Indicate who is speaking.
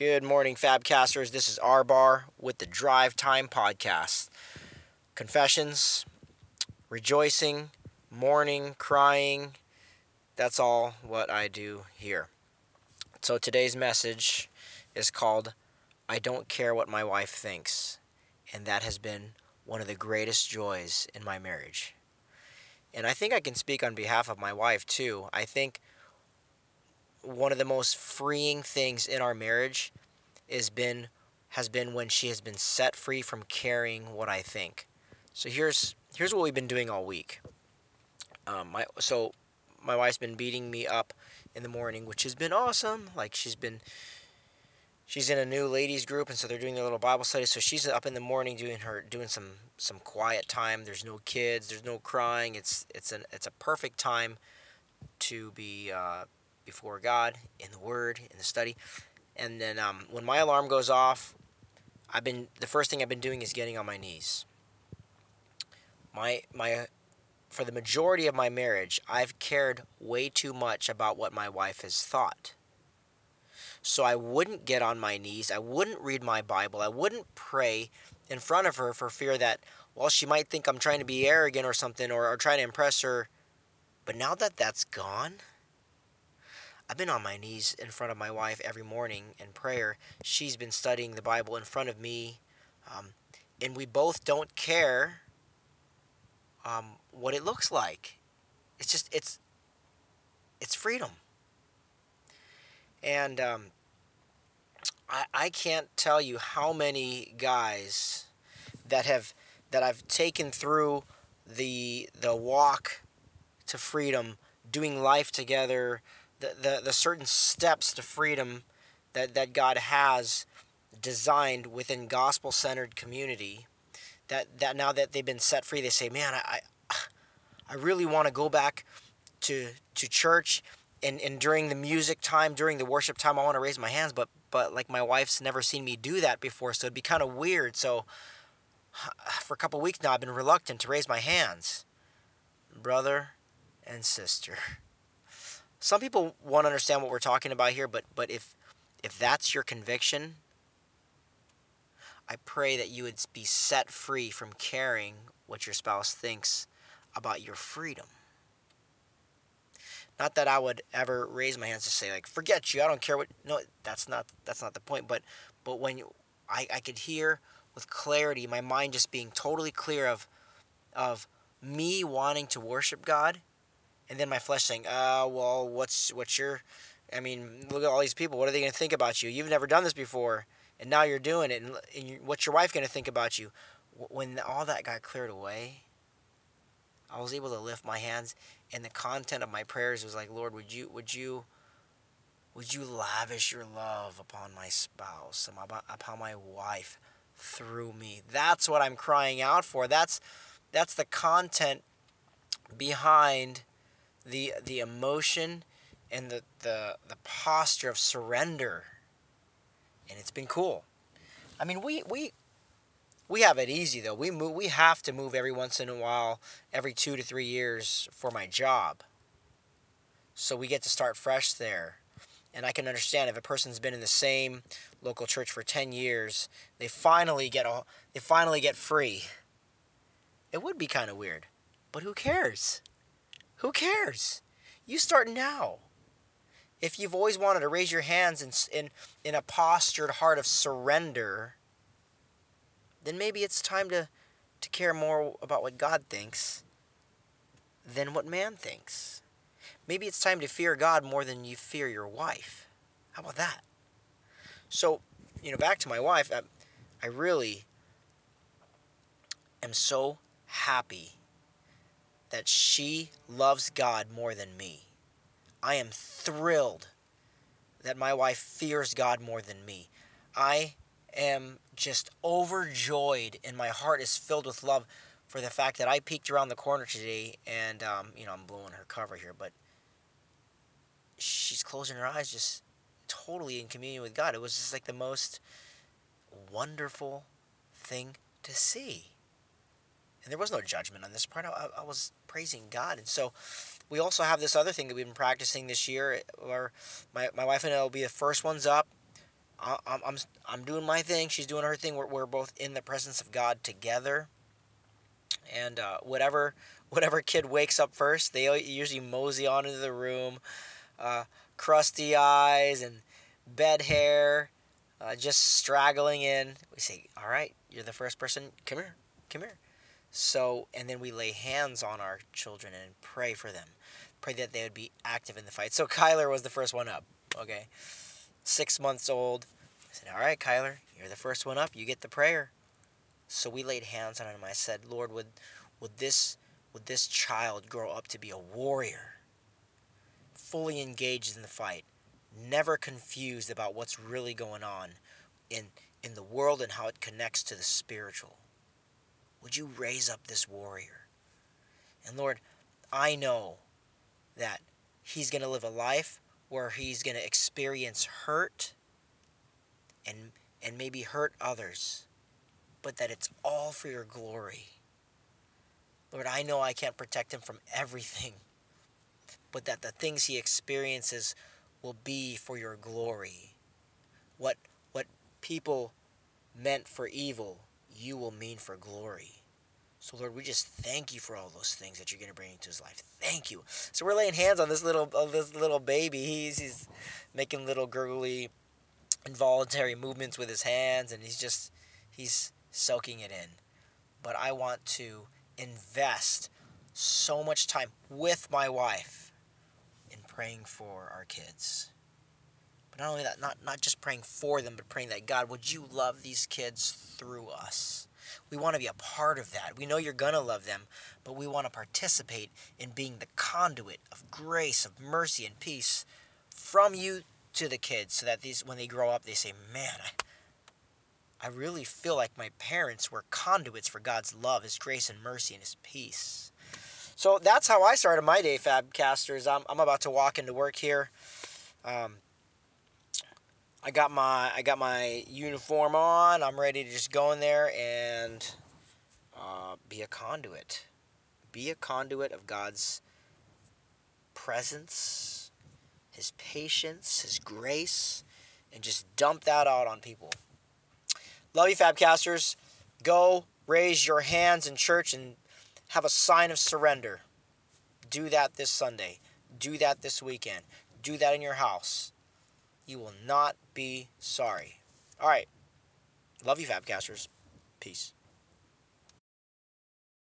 Speaker 1: Good morning, Fabcasters. This is R Bar with the Drive Time Podcast. Confessions, rejoicing, mourning, crying. That's all what I do here. So today's message is called I Don't Care What My Wife Thinks. And that has been one of the greatest joys in my marriage. And I think I can speak on behalf of my wife too. I think one of the most freeing things in our marriage is been has been when she has been set free from caring what I think. So here's here's what we've been doing all week. Um, my so my wife's been beating me up in the morning, which has been awesome. Like she's been she's in a new ladies group and so they're doing their little bible study so she's up in the morning doing her doing some some quiet time there's no kids there's no crying it's it's an it's a perfect time to be uh, before God, in the Word, in the study. And then um, when my alarm goes off, I've been the first thing I've been doing is getting on my knees. My my for the majority of my marriage, I've cared way too much about what my wife has thought. So I wouldn't get on my knees, I wouldn't read my Bible, I wouldn't pray in front of her for fear that well she might think I'm trying to be arrogant or something or, or trying to impress her. But now that that's gone, I've been on my knees in front of my wife every morning in prayer. She's been studying the Bible in front of me. Um, and we both don't care um, what it looks like. It's just, it's, it's freedom. And um, I, I can't tell you how many guys that have, that I've taken through the, the walk to freedom, doing life together, the, the, the certain steps to freedom that, that God has designed within gospel centered community that, that now that they've been set free, they say, man, I, I really want to go back to, to church and, and during the music time, during the worship time, I want to raise my hands, but, but like my wife's never seen me do that before. So it'd be kind of weird. So for a couple weeks now, I've been reluctant to raise my hands. Brother and sister some people won't understand what we're talking about here, but but if if that's your conviction, I pray that you would be set free from caring what your spouse thinks about your freedom. Not that I would ever raise my hands to say like forget you, I don't care what no that's not that's not the point, but but when I I could hear with clarity my mind just being totally clear of of me wanting to worship God and then my flesh saying, "Uh, well, what's what's your I mean, look at all these people. What are they going to think about you? You've never done this before, and now you're doing it. And, and you, what's your wife going to think about you? When all that got cleared away, I was able to lift my hands, and the content of my prayers was like, Lord, would you, would you, would you lavish your love upon my spouse, upon my wife, through me? That's what I'm crying out for. That's, that's the content behind the the emotion and the, the the posture of surrender. And it's been cool. I mean we we we have it easy though. We move we have to move every once in a while every two to three years for my job. So we get to start fresh there. And i can understand if a person's been in the same local church for 10 years they finally get all they finally get free. It would be kind of weird but who cares who cares? You start now. If you've always wanted to raise your hands in, in, in a postured heart of surrender, then maybe it's time to, to care more about what God thinks than what man thinks. Maybe it's time to fear God more than you fear your wife. How about that? So, you know, back to my wife, I, I really am so happy that she loves God more than me. I am thrilled that my wife fears God more than me. I am just overjoyed, and my heart is filled with love for the fact that I peeked around the corner today, and um, you know I'm blowing her cover here, but she's closing her eyes, just totally in communion with God. It was just like the most wonderful thing to see and there was no judgment on this part. I, I, was praising God, and so we also have this other thing that we've been practicing this year. Where my my wife and I will be the first ones up I, I'm, I'm, I'm doing my thing. She's doing her thing. We're, we're both in the presence of God together. And uh, whatever whatever kid wakes up first, they usually mosey on into the room, uh, crusty eyes and bed hair, uh, just straggling in. We say, "All right, you're the first person. Come here, come here." So, and then we lay hands on our children and pray for them, pray that they would be active in the fight. So Kyler was the first one up. Okay, six months old. I said, All right, Kyler, you're the first one up. You get the prayer. So we laid hands on him. I said, Lord, would, would, this, would this child grow up to be a warrior, fully engaged in the fight, never confused about what's really going on in, in the world and how it connects to the spiritual? Would you raise up this warrior? And Lord, I know that he's going to live a life where he's going to experience hurt and and maybe hurt others, but that it's all for your glory. Lord, I know I can't protect him from everything, but that the things he experiences will be for your glory. What what people meant for evil, you will mean for glory. So Lord, we just thank you for all those things that you're going to bring into his life. Thank you. So we're laying hands on this little this little baby. He's he's making little gurgly, involuntary movements with his hands, and he's just he's soaking it in. But I want to invest so much time with my wife in praying for our kids. But not only that, not not just praying for them, but praying that God, would you love these kids through us? We want to be a part of that. We know you're going to love them, but we want to participate in being the conduit of grace, of mercy, and peace from you to the kids so that these when they grow up they say, "Man, I I really feel like my parents were conduits for God's love, his grace and mercy and his peace." So that's how I started my day, Fabcasters. I'm, I'm about to walk into work here. Um, I got my I got my uniform on. I'm ready to just go in there and uh, be a conduit. Be a conduit of God's presence, His patience, His grace, and just dump that out on people. Love you, Fabcasters. Go raise your hands in church and have a sign of surrender. Do that this Sunday. Do that this weekend. Do that in your house. You will not be sorry. All right. Love you, Fabcasters. Peace.